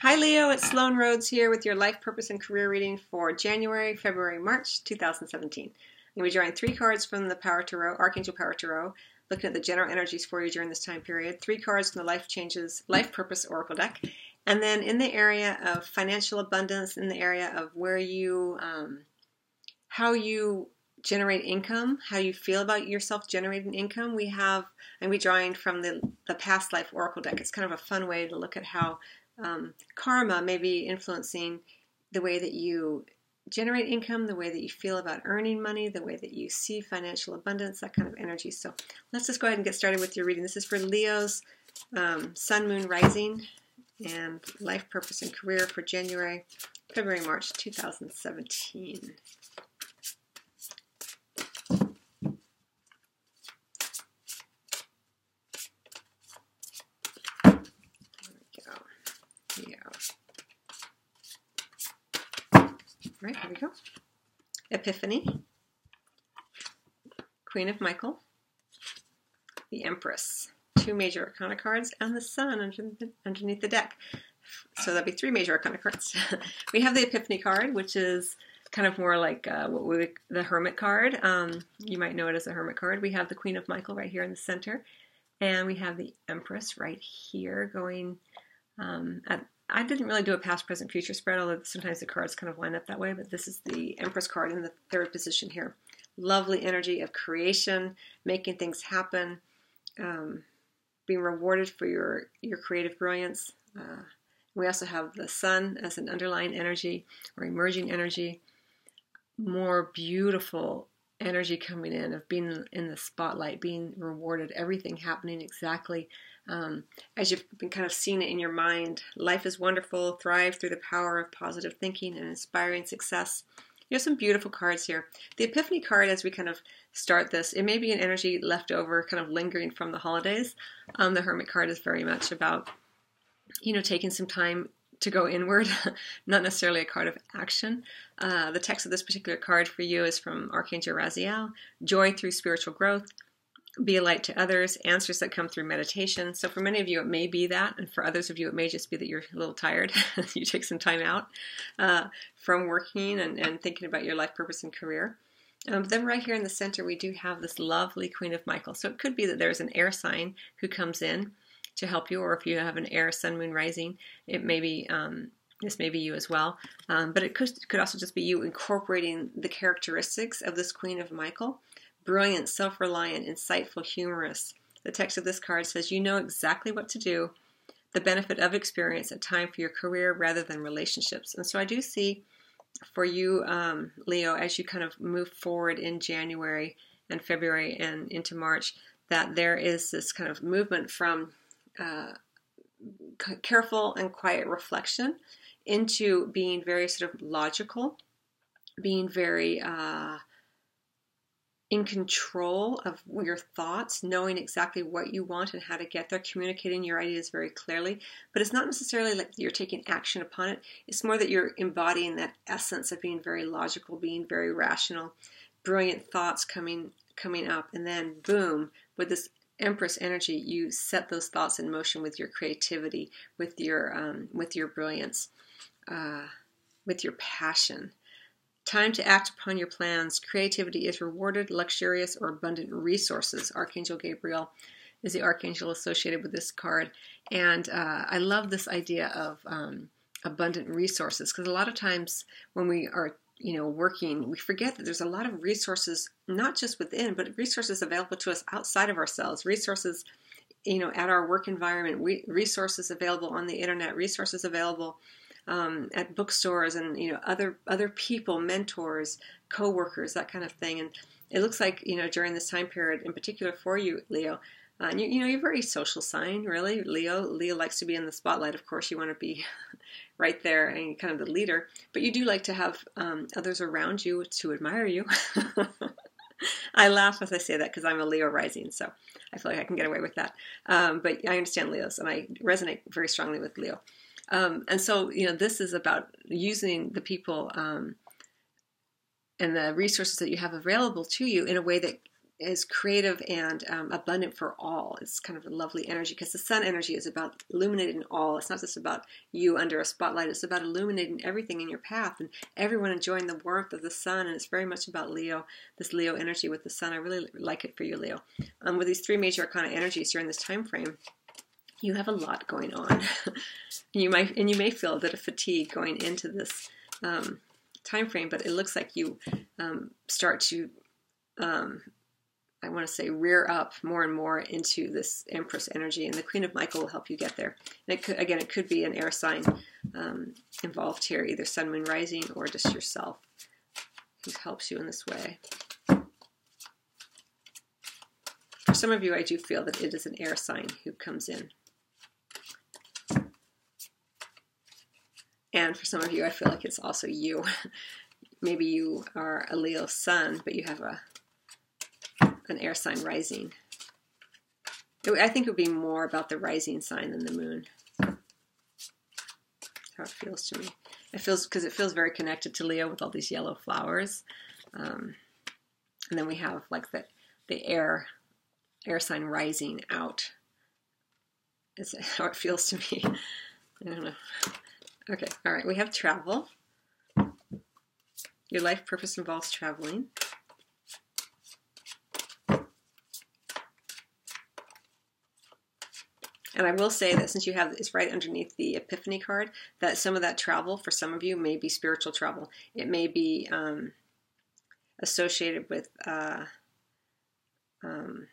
Hi, Leo. It's Sloan Rhodes here with your life purpose and career reading for January, February, March 2017. I'm going to be drawing three cards from the Power Tarot, Archangel Power Tarot, looking at the general energies for you during this time period. Three cards from the Life Changes, Life Purpose Oracle deck. And then in the area of financial abundance, in the area of where you, um, how you generate income, how you feel about yourself generating income, we have, and we drawing from the, the past life oracle deck. It's kind of a fun way to look at how um, karma may be influencing the way that you generate income, the way that you feel about earning money, the way that you see financial abundance, that kind of energy. So let's just go ahead and get started with your reading. This is for Leo's um, Sun, Moon, Rising, and Life Purpose and Career for January, February, March 2017. Right, here we go. Epiphany, Queen of Michael, the Empress, two major arcana cards, and the Sun underneath the deck. So that'll be three major arcana cards. we have the Epiphany card, which is kind of more like uh, what we the Hermit card. Um, you might know it as a Hermit card. We have the Queen of Michael right here in the center, and we have the Empress right here going um, at I didn't really do a past, present, future spread, although sometimes the cards kind of line up that way, but this is the Empress card in the third position here. Lovely energy of creation, making things happen, um, being rewarded for your, your creative brilliance. Uh, we also have the sun as an underlying energy or emerging energy. More beautiful energy coming in of being in the spotlight, being rewarded, everything happening exactly um, as you've been kind of seeing it in your mind. Life is wonderful, thrive through the power of positive thinking and inspiring success. You have some beautiful cards here. The Epiphany card, as we kind of start this, it may be an energy left over, kind of lingering from the holidays. Um, the Hermit card is very much about, you know, taking some time to go inward, not necessarily a card of action. Uh, the text of this particular card for you is from Archangel Raziel Joy through spiritual growth, be a light to others, answers that come through meditation. So, for many of you, it may be that, and for others of you, it may just be that you're a little tired. you take some time out uh, from working and, and thinking about your life purpose and career. Um, then, right here in the center, we do have this lovely Queen of Michael. So, it could be that there's an air sign who comes in to help you, or if you have an air sun moon rising, it may be um, this may be you as well. Um, but it could, could also just be you incorporating the characteristics of this Queen of Michael. Brilliant, self reliant, insightful, humorous. The text of this card says, You know exactly what to do, the benefit of experience and time for your career rather than relationships. And so I do see for you, um, Leo, as you kind of move forward in January and February and into March, that there is this kind of movement from uh, careful and quiet reflection into being very sort of logical, being very uh, in control of your thoughts, knowing exactly what you want and how to get there, communicating your ideas very clearly. But it's not necessarily like you're taking action upon it. It's more that you're embodying that essence of being very logical, being very rational, brilliant thoughts coming coming up, and then boom, with this Empress energy, you set those thoughts in motion with your creativity, with your um, with your brilliance, uh, with your passion. Time to act upon your plans. Creativity is rewarded, luxurious, or abundant resources. Archangel Gabriel is the archangel associated with this card, and uh, I love this idea of um, abundant resources because a lot of times when we are you know working we forget that there's a lot of resources not just within but resources available to us outside of ourselves. Resources you know at our work environment. Resources available on the internet. Resources available um, at bookstores and you know other other people mentors co-workers that kind of thing and it looks like you know during this time period in particular for you leo uh, you, you know, you're a very social sign, really. Leo, Leo likes to be in the spotlight. Of course, you want to be right there and kind of the leader, but you do like to have um, others around you to admire you. I laugh as I say that because I'm a Leo rising, so I feel like I can get away with that. Um, but I understand Leos, and I resonate very strongly with Leo. Um, and so, you know, this is about using the people um, and the resources that you have available to you in a way that is creative and um, abundant for all. It's kind of a lovely energy because the sun energy is about illuminating all. It's not just about you under a spotlight, it's about illuminating everything in your path and everyone enjoying the warmth of the sun. And it's very much about Leo, this Leo energy with the sun. I really like it for you, Leo. Um, with these three major arcana energies during this time frame, you have a lot going on. you might and you may feel a bit of fatigue going into this um, time frame, but it looks like you um, start to um, I want to say rear up more and more into this Empress energy, and the Queen of Michael will help you get there. And it could, again, it could be an air sign um, involved here, either Sun, Moon, Rising, or just yourself, who helps you in this way. For some of you, I do feel that it is an air sign who comes in. And for some of you, I feel like it's also you. Maybe you are a Leo sun, but you have a an air sign rising. I think it would be more about the rising sign than the moon. How it feels to me. It feels because it feels very connected to Leo with all these yellow flowers, um, and then we have like the the air air sign rising out. Is how it feels to me. I don't know. Okay, all right. We have travel. Your life purpose involves traveling. And I will say that since you have it's right underneath the Epiphany card, that some of that travel for some of you may be spiritual travel. It may be um, associated with uh, um,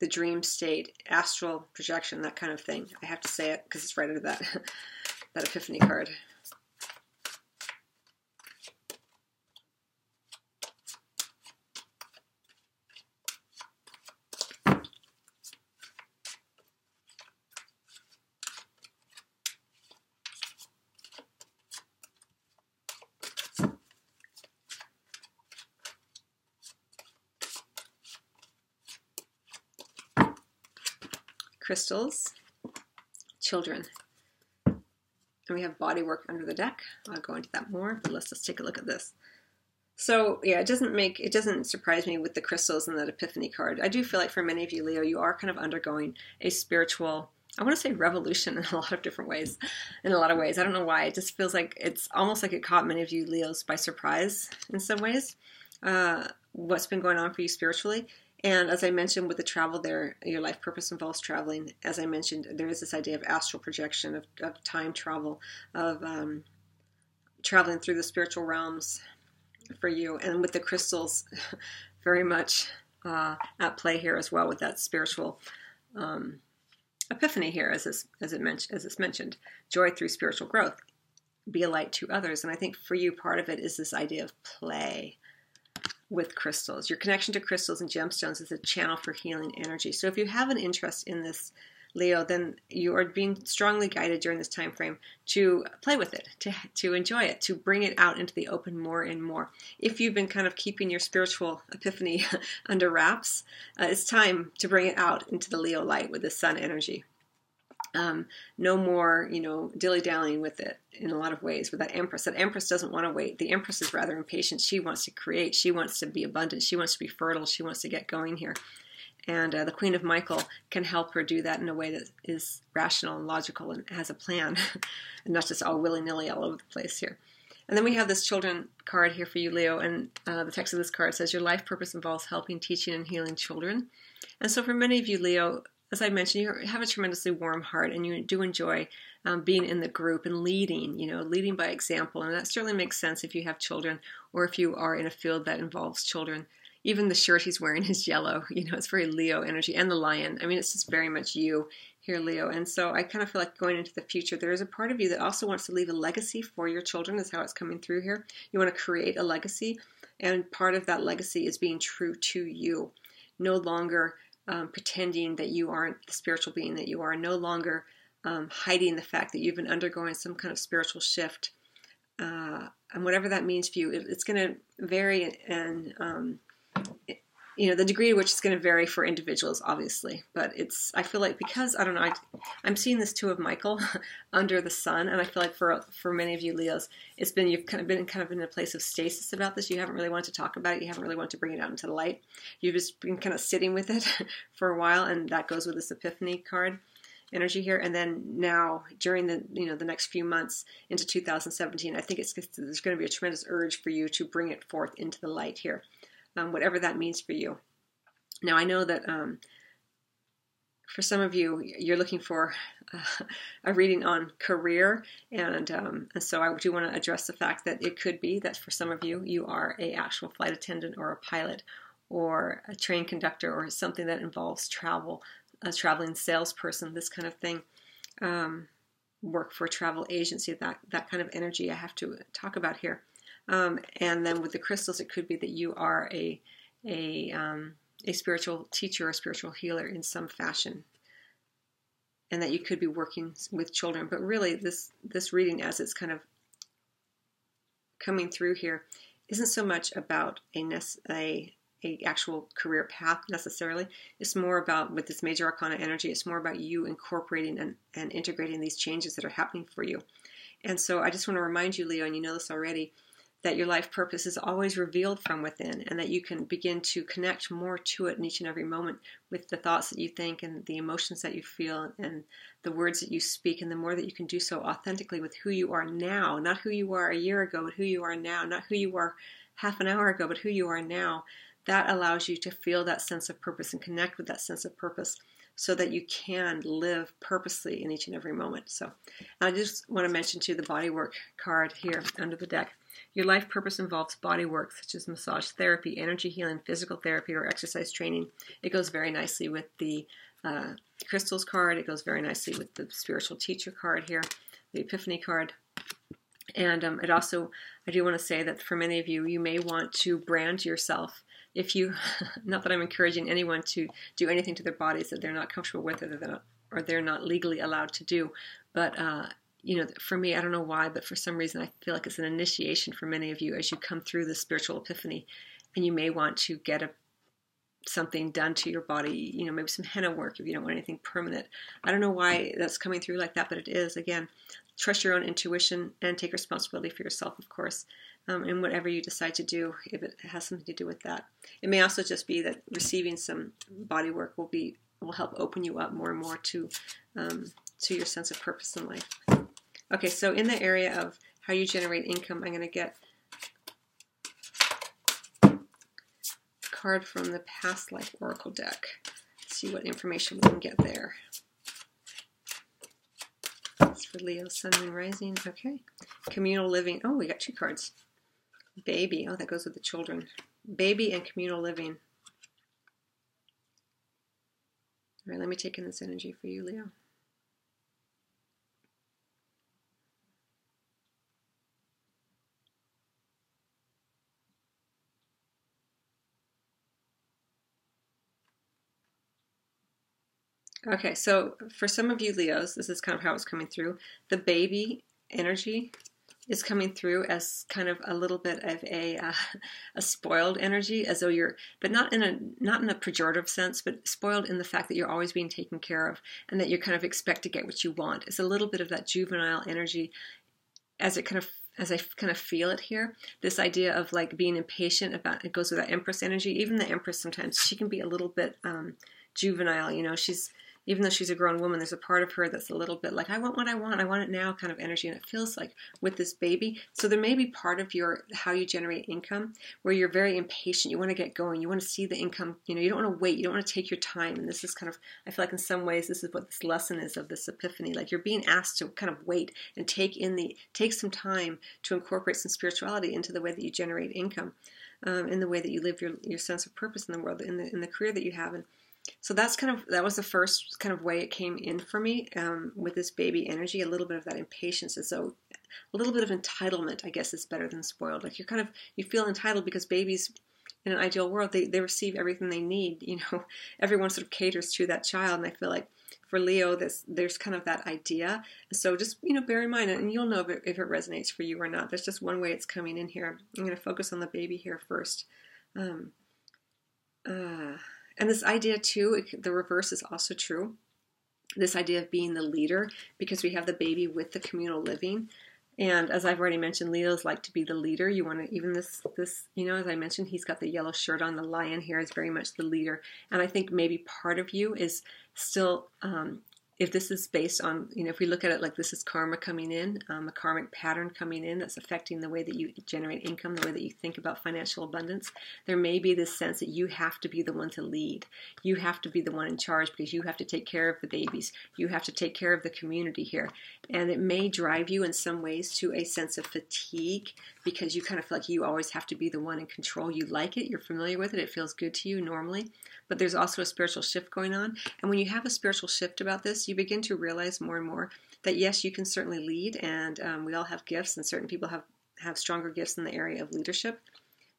the dream state, astral projection, that kind of thing. I have to say it because it's right under that that Epiphany card. crystals, children. And we have body work under the deck. I'll go into that more, but let's just take a look at this. So yeah, it doesn't make it doesn't surprise me with the crystals and that epiphany card. I do feel like for many of you, Leo, you are kind of undergoing a spiritual I want to say revolution in a lot of different ways. In a lot of ways. I don't know why. It just feels like it's almost like it caught many of you Leos by surprise in some ways. Uh, what's been going on for you spiritually. And as I mentioned with the travel there, your life purpose involves traveling. As I mentioned, there is this idea of astral projection, of, of time travel, of um, traveling through the spiritual realms for you. And with the crystals, very much uh, at play here as well with that spiritual um, epiphany here, as, this, as, it men- as it's mentioned. Joy through spiritual growth. Be a light to others. And I think for you, part of it is this idea of play with crystals. Your connection to crystals and gemstones is a channel for healing energy. So if you have an interest in this, Leo, then you are being strongly guided during this time frame to play with it, to, to enjoy it, to bring it out into the open more and more. If you've been kind of keeping your spiritual epiphany under wraps, uh, it's time to bring it out into the Leo light with the sun energy um, no more, you know, dilly dallying with it in a lot of ways with that Empress. That Empress doesn't want to wait. The Empress is rather impatient. She wants to create. She wants to be abundant. She wants to be fertile. She wants to get going here. And uh, the Queen of Michael can help her do that in a way that is rational and logical and has a plan, and not just all willy nilly all over the place here. And then we have this children card here for you, Leo, and uh, the text of this card says, Your life purpose involves helping, teaching, and healing children. And so for many of you, Leo, as I mentioned, you have a tremendously warm heart and you do enjoy um, being in the group and leading, you know, leading by example. And that certainly makes sense if you have children or if you are in a field that involves children. Even the shirt he's wearing is yellow. You know, it's very Leo energy and the lion. I mean, it's just very much you here, Leo. And so I kind of feel like going into the future, there is a part of you that also wants to leave a legacy for your children, is how it's coming through here. You want to create a legacy. And part of that legacy is being true to you. No longer um, pretending that you aren't the spiritual being that you are, no longer um, hiding the fact that you've been undergoing some kind of spiritual shift. Uh, and whatever that means for you, it, it's going to vary and um, you know the degree to which it's going to vary for individuals obviously but it's i feel like because i don't know I, am seeing this too of michael under the sun and i feel like for for many of you leos it's been you've kind of been kind of in a place of stasis about this. You haven't really wanted to talk about it. You haven't really wanted to bring it out into the light. You've just been kind of sitting with it for a while and that goes with this epiphany card energy here. And then now during the you know the next few months into 2017 i think it's there's going to be a tremendous urge for you to bring it forth into the light here um, whatever that means for you. Now, I know that um, for some of you, you're looking for uh, a reading on career, and, um, and so I do want to address the fact that it could be that for some of you, you are a actual flight attendant or a pilot or a train conductor or something that involves travel, a traveling salesperson, this kind of thing. Um, work for a travel agency, that that kind of energy I have to talk about here. Um, and then with the crystals, it could be that you are a a um, a spiritual teacher, a spiritual healer in some fashion, and that you could be working with children. But really, this this reading, as it's kind of coming through here, isn't so much about a a a actual career path necessarily. It's more about with this major arcana energy. It's more about you incorporating and, and integrating these changes that are happening for you. And so I just want to remind you, Leo, and you know this already, that your life purpose is always revealed from within and that you can begin to connect more to it in each and every moment with the thoughts that you think and the emotions that you feel and the words that you speak and the more that you can do so authentically with who you are now not who you were a year ago but who you are now not who you were half an hour ago but who you are now that allows you to feel that sense of purpose and connect with that sense of purpose so that you can live purposely in each and every moment. So, I just want to mention to you the bodywork card here under the deck. Your life purpose involves body work such as massage therapy, energy healing, physical therapy, or exercise training. It goes very nicely with the uh, crystals card. It goes very nicely with the spiritual teacher card here, the epiphany card. And um, it also, I do want to say that for many of you, you may want to brand yourself. If you, not that I'm encouraging anyone to do anything to their bodies that they're not comfortable with or they're not, or they're not legally allowed to do, but uh, you know, for me, I don't know why, but for some reason, I feel like it's an initiation for many of you as you come through the spiritual epiphany, and you may want to get a something done to your body, you know, maybe some henna work if you don't want anything permanent. I don't know why that's coming through like that, but it is. Again, trust your own intuition and take responsibility for yourself, of course, um, and whatever you decide to do, if it has something to do with that. It may also just be that receiving some body work will be will help open you up more and more to um, to your sense of purpose in life. Okay, so in the area of how you generate income, I'm going to get a card from the Past Life Oracle deck. See what information we can get there. It's for Leo, Sun, Moon, Rising. Okay. Communal Living. Oh, we got two cards. Baby. Oh, that goes with the children. Baby and Communal Living. All right, let me take in this energy for you, Leo. Okay, so for some of you Leos, this is kind of how it's coming through. The baby energy is coming through as kind of a little bit of a uh, a spoiled energy, as though you're, but not in a not in a pejorative sense, but spoiled in the fact that you're always being taken care of and that you kind of expect to get what you want. It's a little bit of that juvenile energy, as it kind of as I kind of feel it here. This idea of like being impatient about it goes with that Empress energy. Even the Empress sometimes she can be a little bit um, juvenile. You know, she's even though she's a grown woman, there's a part of her that's a little bit like, I want what I want, I want it now kind of energy. And it feels like with this baby. So there may be part of your how you generate income where you're very impatient. You want to get going. You want to see the income. You know, you don't want to wait. You don't want to take your time. And this is kind of, I feel like in some ways, this is what this lesson is of this epiphany. Like you're being asked to kind of wait and take in the, take some time to incorporate some spirituality into the way that you generate income. Um, in the way that you live your, your sense of purpose in the world, in the in the career that you have, and so that's kind of that was the first kind of way it came in for me um, with this baby energy a little bit of that impatience. And so a little bit of entitlement i guess is better than spoiled. Like you're kind of you feel entitled because babies in an ideal world they, they receive everything they need you know? Everyone sort of caters to that child. And i feel like for leo this there's kind of that idea. So just you know bear in mind and you'll know if it, if it resonates for you or not. There's just one way it's coming in here. I'm going to focus on the baby here first. Um, uh, and this idea too, the reverse is also true. This idea of being the leader, because we have the baby with the communal living. And as I've already mentioned, Leos like to be the leader. You want to even this this you know as I mentioned, he's got the yellow shirt on. The lion here is very much the leader, and I think maybe part of you is still um, if this is based on, you know, if we look at it like this is karma coming in, um, a karmic pattern coming in that's affecting the way that you generate income, the way that you think about financial abundance, there may be this sense that you have to be the one to lead. You have to be the one in charge because you have to take care of the babies. You have to take care of the community here. And it may drive you in some ways to a sense of fatigue because you kind of feel like you always have to be the one in control. You like it, you're familiar with it, it feels good to you normally. But there's also a spiritual shift going on. And when you have a spiritual shift about this, you begin to realize more and more that yes, you can certainly lead, and um, we all have gifts, and certain people have have stronger gifts in the area of leadership.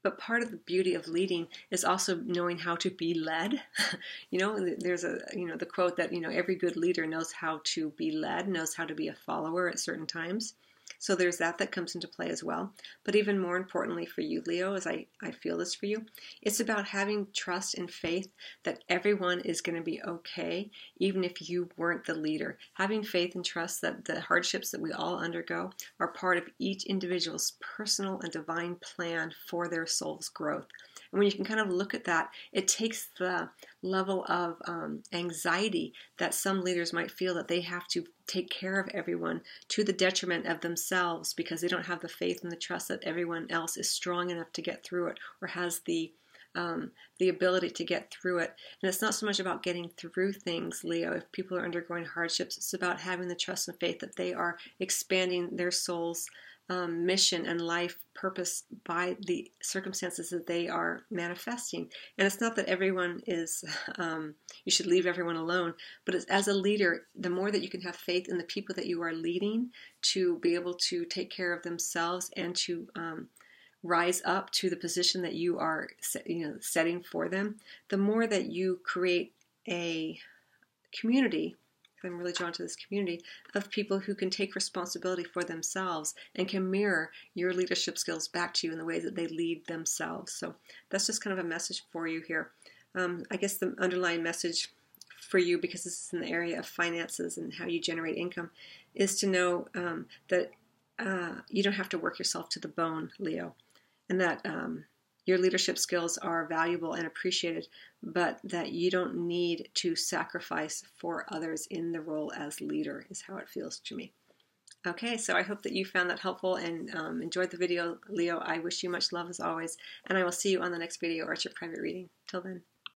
But part of the beauty of leading is also knowing how to be led. you know, there's a you know the quote that you know every good leader knows how to be led, knows how to be a follower at certain times. So there's that that comes into play as well. But even more importantly for you, Leo, as I, I feel this for you, it's about having trust and faith that everyone is going to be okay, even if you weren't the leader. Having faith and trust that the hardships that we all undergo are part of each individual's personal and divine plan for their soul's growth. And when you can kind of look at that, it takes the level of um, anxiety that some leaders might feel that they have to take care of everyone to the detriment of themselves because they don't have the faith and the trust that everyone else is strong enough to get through it or has the um, the ability to get through it. And it's not so much about getting through things, Leo. If people are undergoing hardships, it's about having the trust and faith that they are expanding their souls um, mission and life purpose by the circumstances that they are manifesting. And it's not that everyone is, um, you should leave everyone alone, but as a leader, the more that you can have faith in the people that you are leading to be able to take care of themselves and to um, rise up to the position that you are you know, setting for them, the more that you create a community I'm really drawn to this community of people who can take responsibility for themselves and can mirror your leadership skills back to you in the way that they lead themselves. So that's just kind of a message for you here. Um, I guess the underlying message for you, because this is in the area of finances and how you generate income, is to know um, that uh, you don't have to work yourself to the bone, Leo, and that um, your leadership skills are valuable and appreciated, but that you don't need to sacrifice for others in the role as leader, is how it feels to me. Okay, so I hope that you found that helpful and um, enjoyed the video, Leo. I wish you much love as always, and I will see you on the next video or at your private reading. Till then.